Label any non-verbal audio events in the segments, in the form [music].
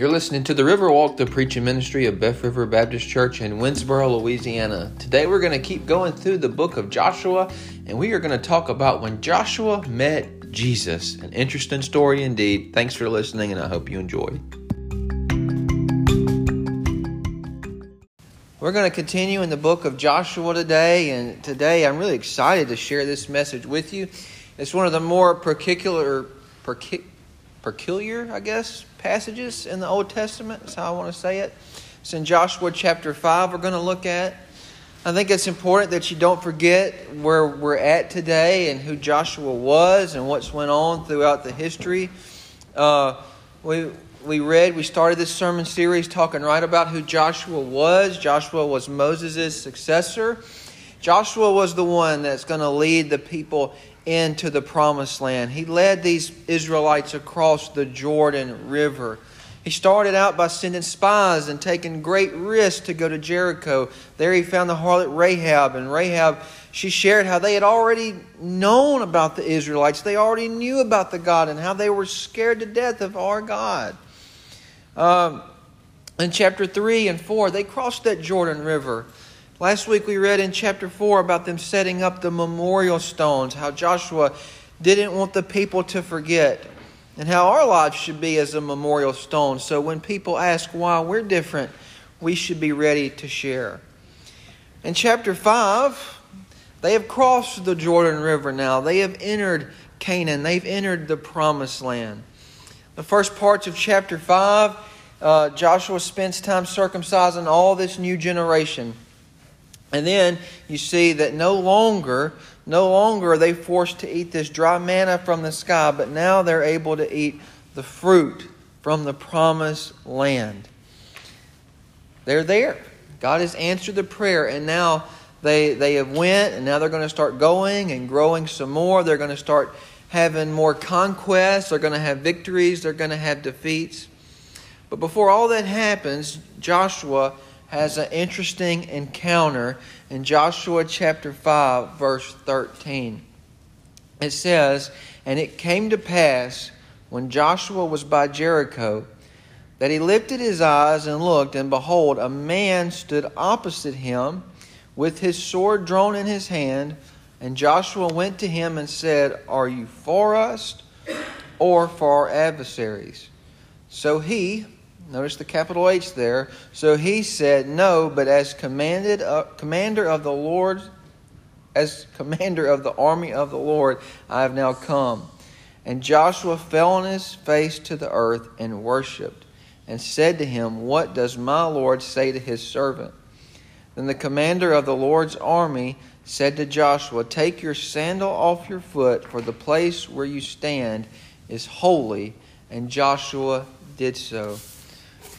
You're listening to the Riverwalk, the preaching ministry of Beth River Baptist Church in Winnsboro, Louisiana. Today we're going to keep going through the book of Joshua, and we are going to talk about when Joshua met Jesus. An interesting story indeed. Thanks for listening, and I hope you enjoy. We're going to continue in the book of Joshua today, and today I'm really excited to share this message with you. It's one of the more particular, peculiar, I guess, passages in the Old Testament. That's how I want to say it. It's in Joshua chapter 5, we're going to look at. I think it's important that you don't forget where we're at today and who Joshua was and what's went on throughout the history. Uh, we, we read, we started this sermon series talking right about who Joshua was. Joshua was Moses' successor. Joshua was the one that's going to lead the people into the promised land. He led these Israelites across the Jordan River. He started out by sending spies and taking great risks to go to Jericho. There he found the harlot Rahab, and Rahab, she shared how they had already known about the Israelites. They already knew about the God and how they were scared to death of our God. Um, in chapter 3 and 4, they crossed that Jordan River. Last week we read in chapter 4 about them setting up the memorial stones, how Joshua didn't want the people to forget, and how our lives should be as a memorial stone. So when people ask why we're different, we should be ready to share. In chapter 5, they have crossed the Jordan River now. They have entered Canaan, they've entered the promised land. The first parts of chapter 5, uh, Joshua spends time circumcising all this new generation. And then you see that no longer, no longer are they forced to eat this dry manna from the sky, but now they're able to eat the fruit from the promised land. They're there. God has answered the prayer, and now they, they have went, and now they're going to start going and growing some more. They're going to start having more conquests. They're going to have victories. They're going to have defeats. But before all that happens, Joshua has an interesting encounter in Joshua chapter 5, verse 13. It says, And it came to pass when Joshua was by Jericho that he lifted his eyes and looked, and behold, a man stood opposite him with his sword drawn in his hand. And Joshua went to him and said, Are you for us or for our adversaries? So he, Notice the capital H there. So he said, No, but as commanded, uh, commander of the Lord, as commander of the army of the Lord, I have now come. And Joshua fell on his face to the earth and worshipped, and said to him, What does my Lord say to his servant? Then the commander of the Lord's army said to Joshua, Take your sandal off your foot, for the place where you stand is holy. And Joshua did so.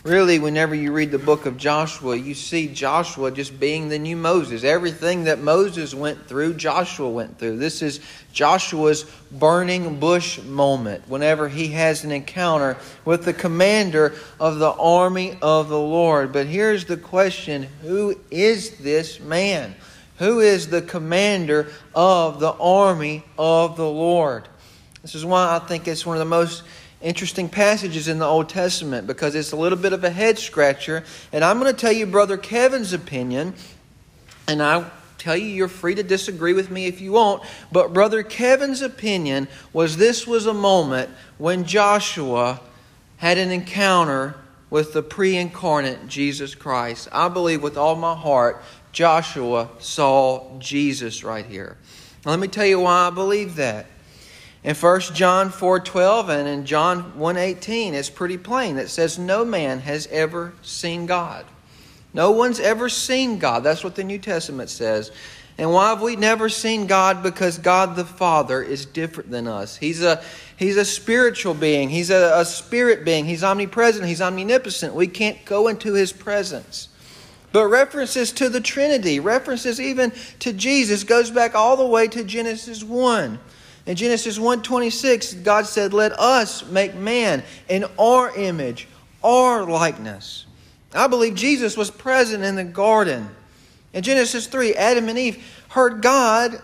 Really, whenever you read the book of Joshua, you see Joshua just being the new Moses. Everything that Moses went through, Joshua went through. This is Joshua's burning bush moment whenever he has an encounter with the commander of the army of the Lord. But here's the question Who is this man? Who is the commander of the army of the Lord? This is why I think it's one of the most interesting passages in the Old Testament because it's a little bit of a head scratcher. And I'm going to tell you Brother Kevin's opinion, and I tell you you're free to disagree with me if you want. But Brother Kevin's opinion was this was a moment when Joshua had an encounter with the pre incarnate Jesus Christ. I believe with all my heart Joshua saw Jesus right here. Now, let me tell you why I believe that. In 1 John 4:12 and in John 1:18 it's pretty plain. It says no man has ever seen God. No one's ever seen God. That's what the New Testament says. And why have we never seen God? Because God the Father is different than us. He's a He's a spiritual being. He's a, a spirit being. He's omnipresent. He's omnipotent. We can't go into his presence. But references to the Trinity, references even to Jesus, goes back all the way to Genesis 1. In Genesis 1:26, God said, "Let us make man in our image, our likeness." I believe Jesus was present in the garden. In Genesis 3, Adam and Eve heard God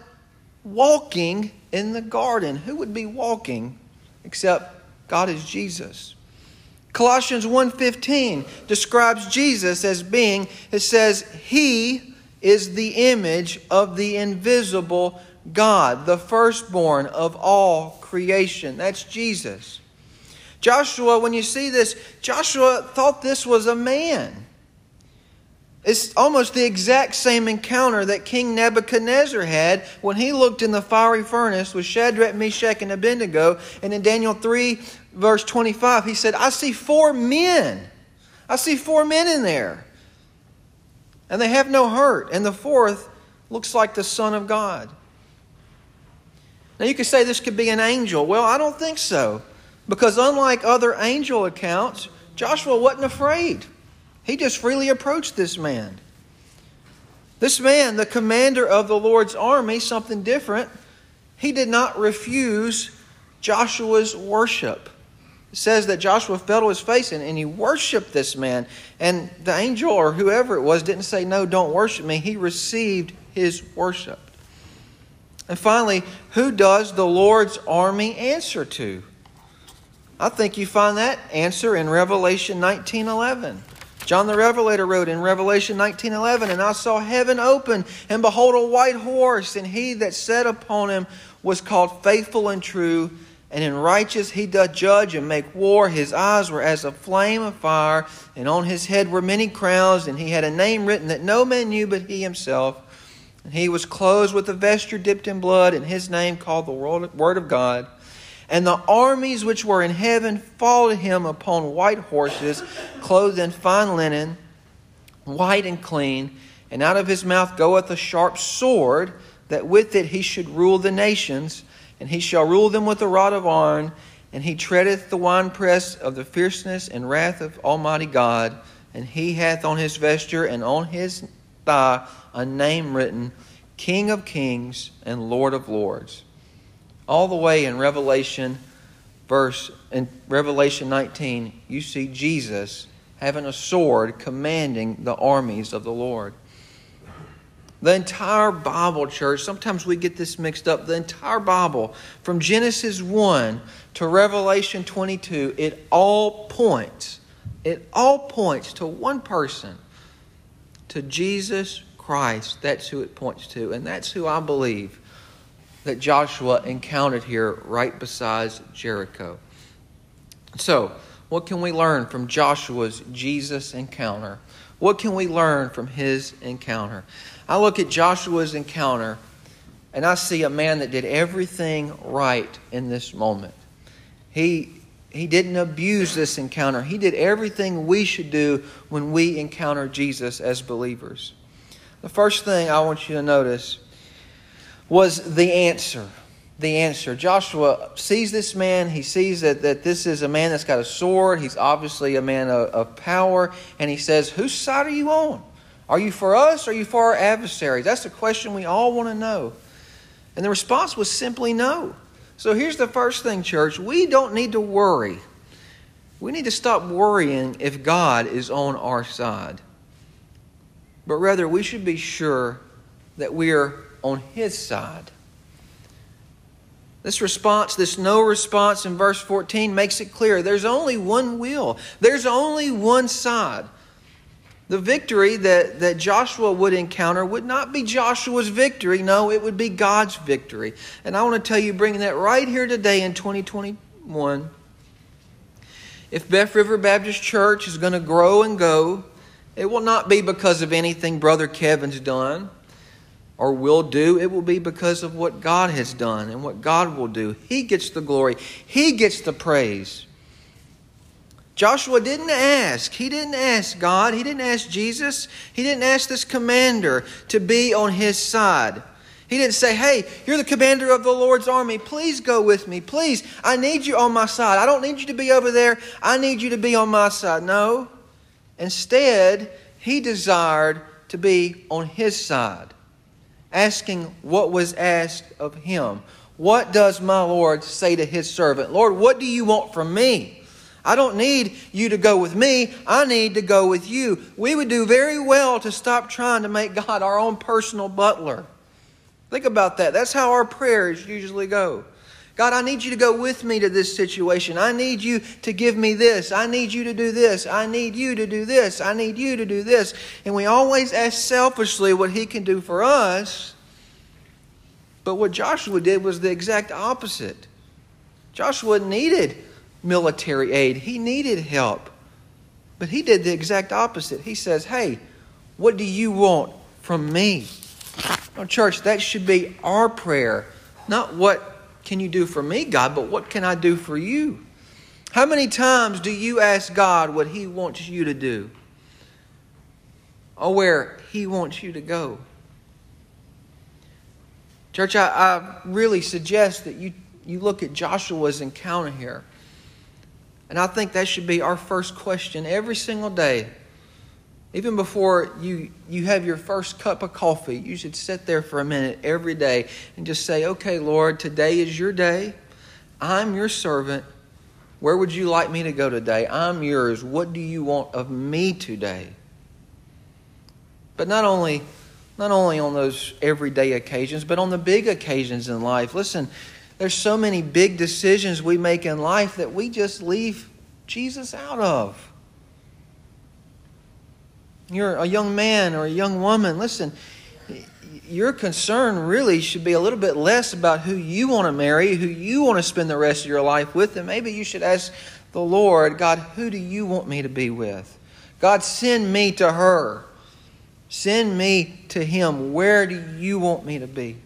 walking in the garden. Who would be walking except God is Jesus? Colossians 1:15 describes Jesus as being it says he is the image of the invisible God, the firstborn of all creation. That's Jesus. Joshua, when you see this, Joshua thought this was a man. It's almost the exact same encounter that King Nebuchadnezzar had when he looked in the fiery furnace with Shadrach, Meshach, and Abednego. And in Daniel 3, verse 25, he said, I see four men. I see four men in there. And they have no hurt. And the fourth looks like the Son of God. Now you could say this could be an angel. Well, I don't think so. Because unlike other angel accounts, Joshua wasn't afraid. He just freely approached this man. This man, the commander of the Lord's army, something different, he did not refuse Joshua's worship. It says that Joshua fell to his face and, and he worshiped this man. And the angel or whoever it was didn't say, No, don't worship me. He received his worship. And finally, who does the Lord's army answer to? I think you find that answer in Revelation 19:11. John the Revelator wrote in Revelation 19:11, "And I saw heaven open, and behold a white horse, and he that sat upon him was called faithful and true, and in righteous he doth judge and make war. His eyes were as a flame of fire, and on his head were many crowns, and he had a name written that no man knew but he himself. And he was clothed with a vesture dipped in blood, and his name called the Word of God." And the armies which were in heaven followed him upon white horses, clothed in fine linen, white and clean. And out of his mouth goeth a sharp sword, that with it he should rule the nations. And he shall rule them with a rod of iron. And he treadeth the winepress of the fierceness and wrath of Almighty God. And he hath on his vesture and on his thigh a name written King of Kings and Lord of Lords all the way in Revelation verse in Revelation 19, you see Jesus having a sword commanding the armies of the Lord. The entire Bible, church, sometimes we get this mixed up. The entire Bible, from Genesis 1 to Revelation 22, it all points, it all points to one person, to Jesus Christ. That's who it points to. And that's who I believe that Joshua encountered here right beside Jericho. So, what can we learn from Joshua's Jesus encounter? What can we learn from his encounter? I look at Joshua's encounter and I see a man that did everything right in this moment. He, he didn't abuse this encounter, he did everything we should do when we encounter Jesus as believers. The first thing I want you to notice was the answer. The answer. Joshua sees this man. He sees that, that this is a man that's got a sword. He's obviously a man of, of power. And he says, Whose side are you on? Are you for us or are you for our adversaries? That's the question we all want to know. And the response was simply no. So here's the first thing, church. We don't need to worry. We need to stop worrying if God is on our side. But rather, we should be sure that we are on his side. This response, this no response in verse 14 makes it clear there's only one will, there's only one side. The victory that, that Joshua would encounter would not be Joshua's victory. No, it would be God's victory. And I want to tell you, bringing that right here today in 2021, if Beth River Baptist Church is going to grow and go, it will not be because of anything Brother Kevin's done or will do, it will be because of what God has done and what God will do. He gets the glory, He gets the praise. Joshua didn't ask. He didn't ask God. He didn't ask Jesus. He didn't ask this commander to be on his side. He didn't say, Hey, you're the commander of the Lord's army. Please go with me. Please, I need you on my side. I don't need you to be over there. I need you to be on my side. No. Instead, he desired to be on his side asking what was asked of him. What does my Lord say to his servant? Lord, what do you want from me? I don't need you to go with me. I need to go with you. We would do very well to stop trying to make God our own personal butler. Think about that. That's how our prayers usually go. God, I need you to go with me to this situation. I need you to give me this. I need you to do this. I need you to do this. I need you to do this. And we always ask selfishly what He can do for us. But what Joshua did was the exact opposite. Joshua needed military aid, he needed help. But he did the exact opposite. He says, Hey, what do you want from me? Now, church, that should be our prayer. Not what can you do for me, God, but what can I do for you? How many times do you ask God what He wants you to do? Or where He wants you to go? Church, I, I really suggest that you, you look at Joshua's encounter here. And I think that should be our first question every single day. Even before you, you have your first cup of coffee, you should sit there for a minute every day and just say, Okay, Lord, today is your day. I'm your servant. Where would you like me to go today? I'm yours. What do you want of me today? But not only, not only on those everyday occasions, but on the big occasions in life. Listen, there's so many big decisions we make in life that we just leave Jesus out of. You're a young man or a young woman. Listen, your concern really should be a little bit less about who you want to marry, who you want to spend the rest of your life with, and maybe you should ask the Lord, God, who do you want me to be with? God, send me to her. Send me to him. Where do you want me to be?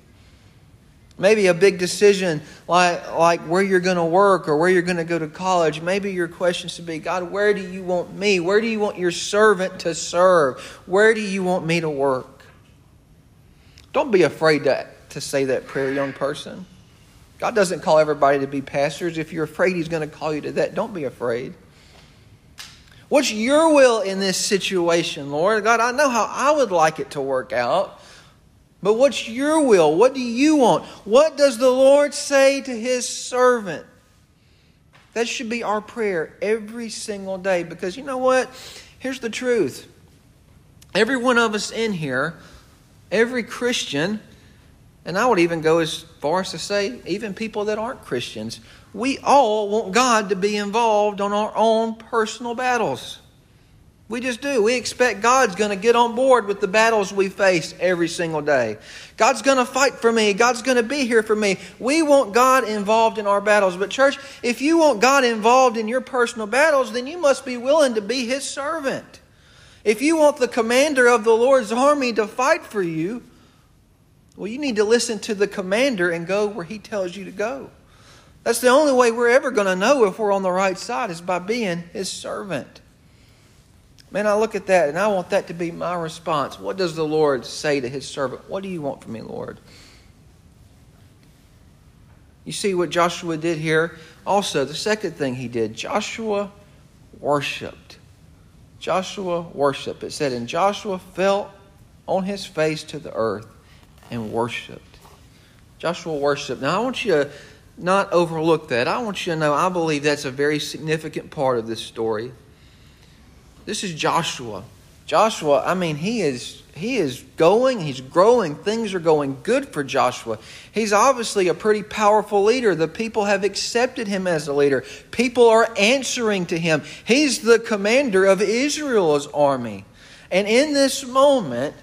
Maybe a big decision like, like where you're going to work or where you're going to go to college. Maybe your question should be God, where do you want me? Where do you want your servant to serve? Where do you want me to work? Don't be afraid to, to say that prayer, young person. God doesn't call everybody to be pastors. If you're afraid He's going to call you to that, don't be afraid. What's your will in this situation, Lord? God, I know how I would like it to work out. But what's your will? What do you want? What does the Lord say to his servant? That should be our prayer every single day because you know what? Here's the truth. Every one of us in here, every Christian, and I would even go as far as to say, even people that aren't Christians, we all want God to be involved on our own personal battles. We just do. We expect God's going to get on board with the battles we face every single day. God's going to fight for me. God's going to be here for me. We want God involved in our battles. But, church, if you want God involved in your personal battles, then you must be willing to be His servant. If you want the commander of the Lord's army to fight for you, well, you need to listen to the commander and go where He tells you to go. That's the only way we're ever going to know if we're on the right side is by being His servant. Man, I look at that and I want that to be my response. What does the Lord say to his servant? What do you want from me, Lord? You see what Joshua did here? Also, the second thing he did, Joshua worshiped. Joshua worshiped. It said, And Joshua fell on his face to the earth and worshiped. Joshua worshiped. Now, I want you to not overlook that. I want you to know I believe that's a very significant part of this story. This is Joshua. Joshua, I mean, he is he is going, he's growing, things are going good for Joshua. He's obviously a pretty powerful leader. The people have accepted him as a leader. People are answering to him. He's the commander of Israel's army. And in this moment,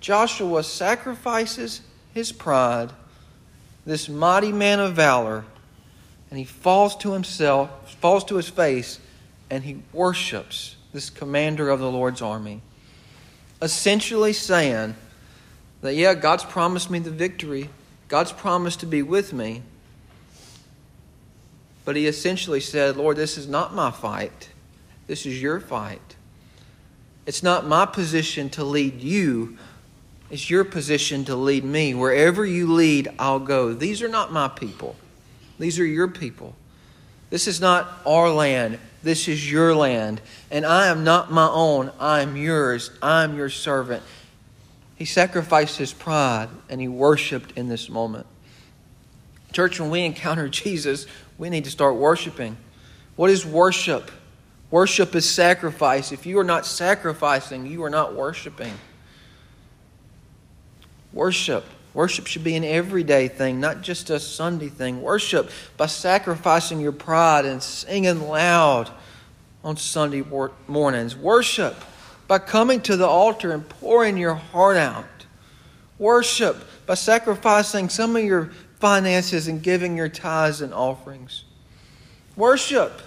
Joshua sacrifices his pride, this mighty man of valor, and he falls to himself, falls to his face and he worships this commander of the Lord's army, essentially saying that, yeah, God's promised me the victory, God's promised to be with me. But he essentially said, Lord, this is not my fight. This is your fight. It's not my position to lead you. It's your position to lead me. Wherever you lead, I'll go. These are not my people. These are your people. This is not our land. This is your land. And I am not my own. I am yours. I am your servant. He sacrificed his pride and he worshiped in this moment. Church, when we encounter [laughs] Jesus, we need to start worshiping. What is worship? Worship is sacrifice. If you are not sacrificing, you are not worshiping. Worship. Worship should be an everyday thing, not just a Sunday thing. Worship by sacrificing your pride and singing loud on Sunday mornings. Worship by coming to the altar and pouring your heart out. Worship by sacrificing some of your finances and giving your tithes and offerings. Worship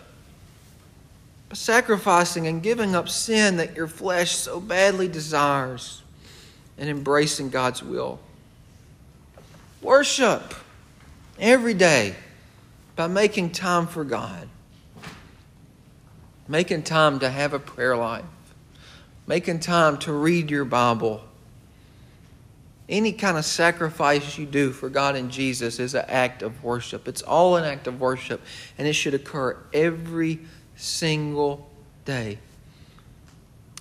by sacrificing and giving up sin that your flesh so badly desires and embracing God's will. Worship every day by making time for God, making time to have a prayer life, making time to read your Bible. Any kind of sacrifice you do for God and Jesus is an act of worship. It's all an act of worship, and it should occur every single day.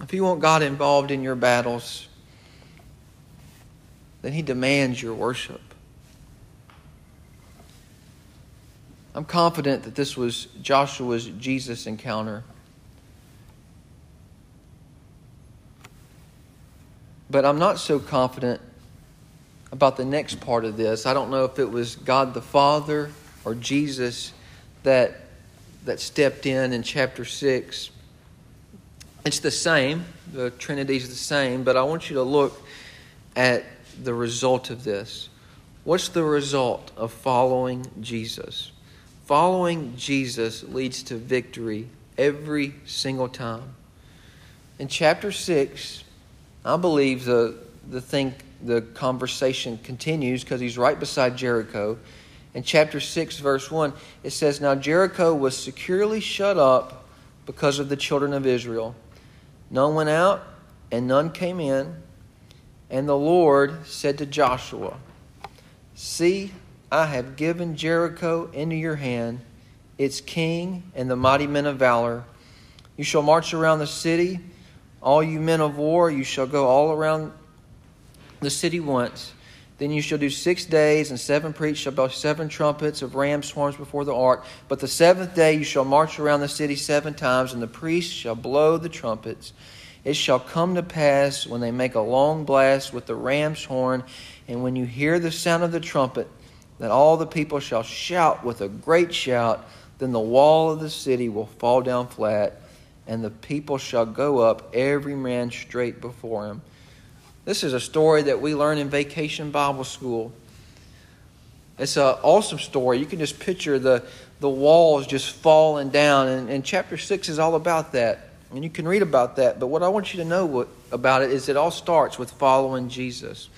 If you want God involved in your battles, then He demands your worship. I'm confident that this was Joshua's Jesus encounter. But I'm not so confident about the next part of this. I don't know if it was God the Father or Jesus that, that stepped in in chapter 6. It's the same, the Trinity is the same, but I want you to look at the result of this. What's the result of following Jesus? Following Jesus leads to victory every single time. In chapter 6, I believe the, the thing the conversation continues because he's right beside Jericho. In chapter 6, verse 1, it says, Now Jericho was securely shut up because of the children of Israel. None went out, and none came in. And the Lord said to Joshua, See, I have given Jericho into your hand, its king and the mighty men of valor. You shall march around the city, all you men of war, you shall go all around the city once. Then you shall do six days, and seven priests shall blow seven trumpets of ram's horns before the ark. But the seventh day you shall march around the city seven times, and the priests shall blow the trumpets. It shall come to pass when they make a long blast with the ram's horn, and when you hear the sound of the trumpet, that all the people shall shout with a great shout. Then the wall of the city will fall down flat, and the people shall go up, every man straight before him. This is a story that we learn in Vacation Bible School. It's an awesome story. You can just picture the, the walls just falling down, and, and chapter 6 is all about that. And you can read about that. But what I want you to know what, about it is it all starts with following Jesus.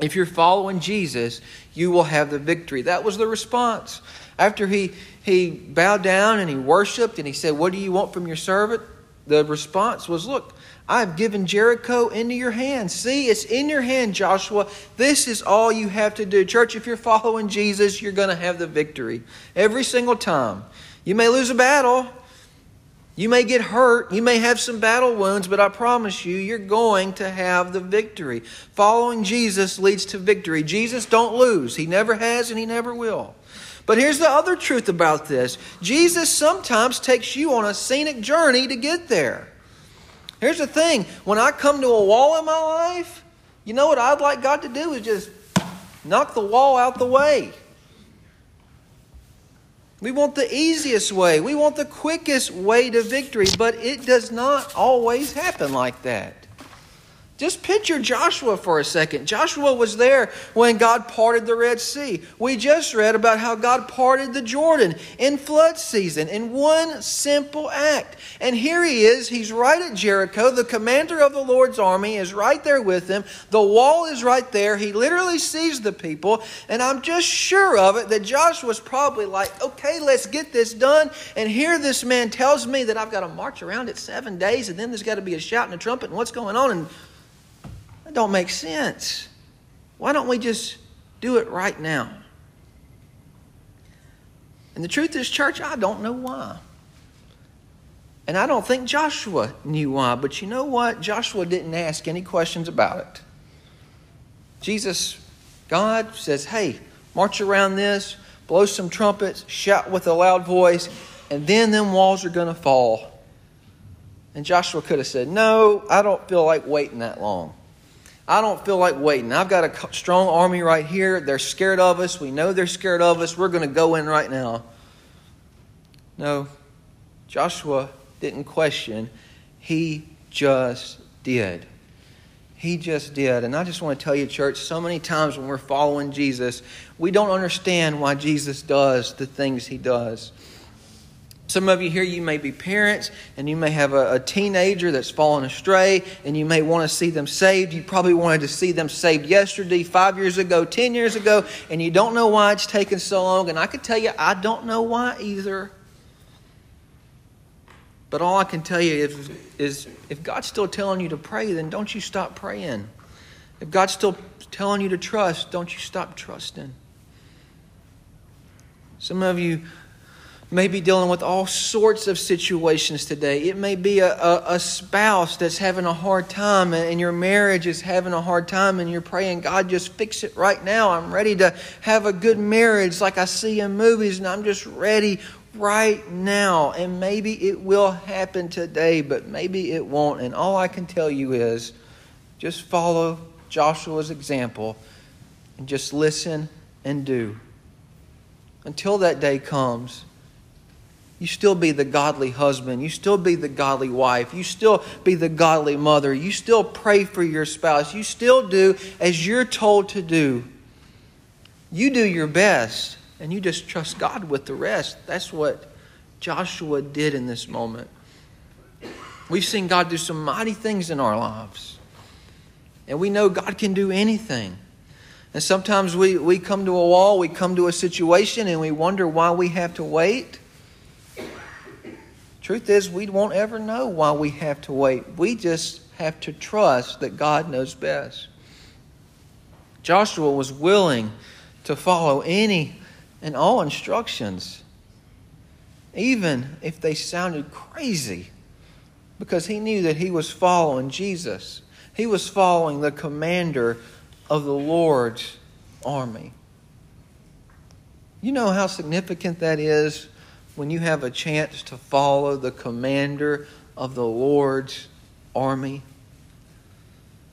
If you're following Jesus, you will have the victory. That was the response. After he, he bowed down and he worshiped and he said, What do you want from your servant? The response was, Look, I've given Jericho into your hands. See, it's in your hand, Joshua. This is all you have to do. Church, if you're following Jesus, you're going to have the victory every single time. You may lose a battle, you may get hurt, you may have some battle wounds, but I promise you, you're going to have the victory. Following Jesus leads to victory. Jesus don't lose. He never has and he never will. But here's the other truth about this Jesus sometimes takes you on a scenic journey to get there. Here's the thing when I come to a wall in my life, you know what I'd like God to do is just knock the wall out the way. We want the easiest way. We want the quickest way to victory, but it does not always happen like that. Just picture Joshua for a second. Joshua was there when God parted the Red Sea. We just read about how God parted the Jordan in flood season in one simple act. And here he is. He's right at Jericho. The commander of the Lord's army is right there with him. The wall is right there. He literally sees the people. And I'm just sure of it that Joshua's probably like, okay, let's get this done. And here this man tells me that I've got to march around it seven days and then there's got to be a shout and a trumpet and what's going on. And don't make sense. Why don't we just do it right now? And the truth is, church, I don't know why. And I don't think Joshua knew why, but you know what? Joshua didn't ask any questions about it. Jesus, God says, hey, march around this, blow some trumpets, shout with a loud voice, and then them walls are going to fall. And Joshua could have said, no, I don't feel like waiting that long. I don't feel like waiting. I've got a strong army right here. They're scared of us. We know they're scared of us. We're going to go in right now. No, Joshua didn't question. He just did. He just did. And I just want to tell you, church, so many times when we're following Jesus, we don't understand why Jesus does the things he does. Some of you here, you may be parents and you may have a, a, teenager that's fallen astray and you may want to see them saved. You probably wanted to see them saved yesterday, five years ago, ten years ago, and you don't know why it's taken so long. And I can tell you, I don't know why either. But all I can tell you is, is if God's still telling you to pray, then don't you stop praying. If God's still telling you to trust, don't you stop trusting. Some of you may be dealing with all sorts of situations today. It may be a, a, a, spouse that's having a hard time and your marriage is having a hard time and you're praying, God, just fix it right now. I'm ready to have a good marriage like I see in movies and I'm just ready right now. And maybe it will happen today, but maybe it won't. And all I can tell you is just follow Joshua's example and just listen and do. Until that day comes, you still be the godly husband. You still be the godly wife. You still be the godly mother. You still pray for your spouse. You still do as you're told to do. You do your best and you just trust God with the rest. That's what Joshua did in this moment. We've seen God do some mighty things in our lives. And we know God can do anything. And sometimes we, we come to a wall, we come to a situation, and we wonder why we have to wait. Truth is, we won't ever know why we have to wait. We just have to trust that God knows best. Joshua was willing to follow any and all instructions, even if they sounded crazy, because he knew that he was following Jesus. He was following the commander of the Lord's army. You know how significant that is when you have a chance to follow the commander of the Lord's army?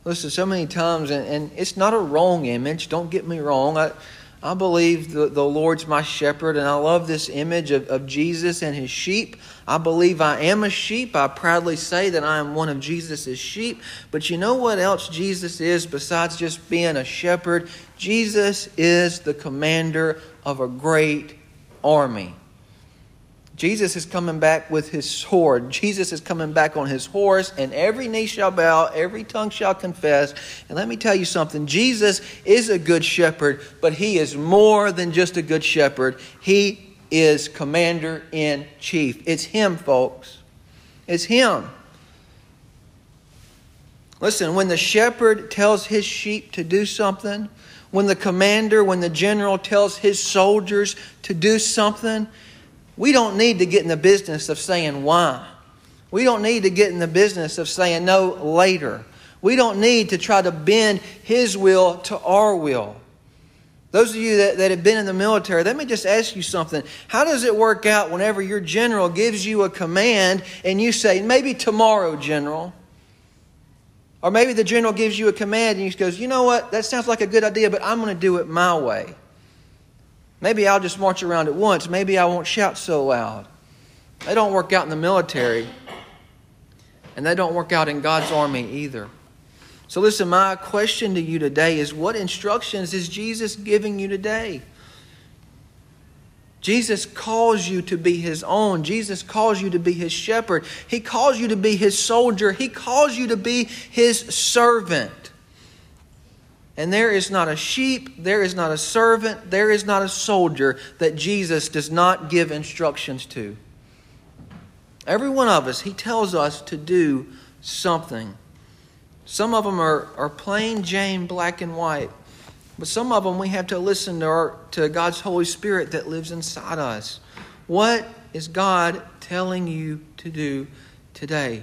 Listen, so many times, and, and it's not a wrong image, don't get me wrong. I, I believe the, the Lord's my shepherd, and I love this image of, of Jesus and his sheep. I believe I am a sheep. I proudly say that I am one of Jesus' sheep. But you know what else Jesus is besides just being a shepherd? Jesus is the commander of a great army. Jesus is coming back with his sword. Jesus is coming back on his horse, and every knee shall bow, every tongue shall confess. And let me tell you something Jesus is a good shepherd, but he is more than just a good shepherd. He is commander in chief. It's him, folks. It's him. Listen, when the shepherd tells his sheep to do something, when the commander, when the general tells his soldiers to do something, we don't need to get in the business of saying why. We don't need to get in the business of saying no later. We don't need to try to bend His will to our will. Those of you that, that have been in the military, let me just ask you something. How does it work out whenever your general gives you a command and you say, maybe tomorrow, general? Or maybe the general gives you a command and he goes, you know what, that sounds like a good idea, but I'm going to do it my way. Maybe I'll just march around at once. Maybe I won't shout so loud. They don't work out in the military, and they don't work out in God's army either. So, listen, my question to you today is what instructions is Jesus giving you today? Jesus calls you to be his own. Jesus calls you to be his shepherd. He calls you to be his soldier. He calls you to be his servant. And there is not a sheep, there is not a servant, there is not a soldier that Jesus does not give instructions to. Every one of us, he tells us to do something. Some of them are, are plain Jane, black and white. But some of them we have to listen to, our, to God's Holy Spirit that lives inside us. What is God telling you to do today?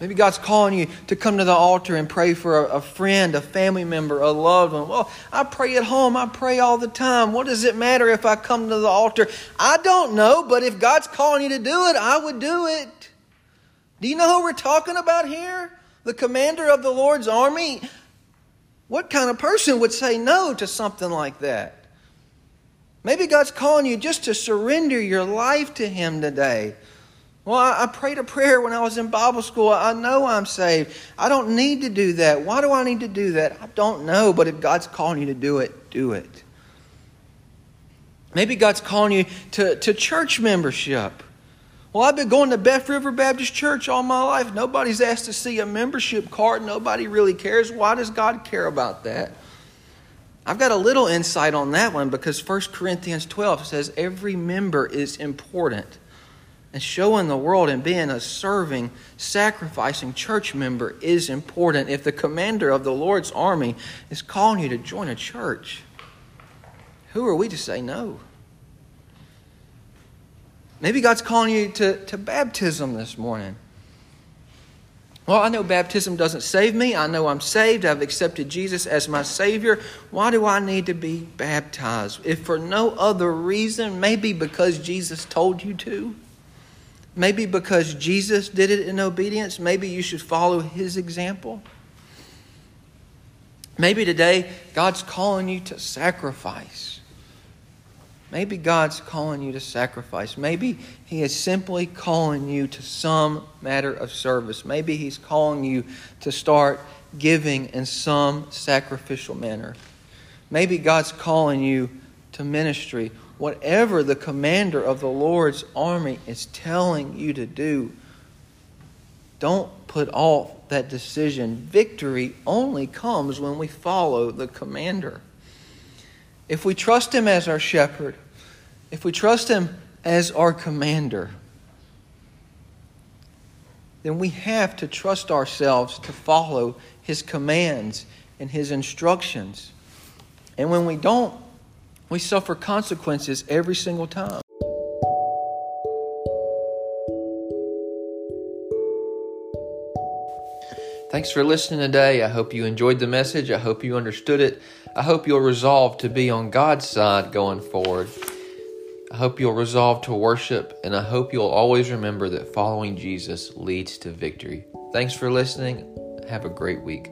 Maybe God's calling you to come to the altar and pray for a, a, friend, a family member, a loved one. Well, I pray at home. I pray all the time. What does it matter if I come to the altar? I don't know, but if God's calling you to do it, I would do it. Do you know who we're talking about here? the commander of the Lord's army? What kind of person would say no to something like that? Maybe God's calling you just to surrender your life to Him today. Well, I, I, prayed a prayer when I was in Bible school. I know I'm saved. I don't need to do that. Why do I need to do that? I don't know. But if God's calling you to do it, do it. Maybe God's calling you to, to church membership. Well, I've been going to Beth River Baptist Church all my life. Nobody's asked to see a membership card. Nobody really cares. Why does God care about that? I've got a little insight on that one because 1 Corinthians 12 says every member is important. And showing the world and being a serving, sacrificing church member is important. If the commander of the Lord's army is calling you to join a church, who are we to say no? Maybe God's calling you to, to baptism this morning. Well, I know baptism doesn't save me. I know I'm saved. I've accepted Jesus as my Savior. Why do I need to be baptized? If for no other reason, maybe because Jesus told you to. Maybe because Jesus did it in obedience. Maybe you should follow His example. Maybe today God's calling you to sacrifice. Maybe God's calling you to sacrifice. Maybe He is simply calling you to some matter of service. Maybe He's calling you to start giving in some sacrificial manner. Maybe God's calling you to ministry. Whatever the commander of the Lord's army is telling you to do, don't put off that decision. Victory only comes when we follow the commander. If we trust Him as our shepherd, if we trust Him as our commander, then we have to trust ourselves to follow His commands and His instructions. And when we don't, we suffer consequences every single time. Thanks for listening today. I hope you enjoyed the message. I hope you understood it. I hope you'll resolve to be on God's side going forward. I hope you'll resolve to worship, and I hope you'll always remember that following Jesus leads to victory. Thanks for listening. Have a great week.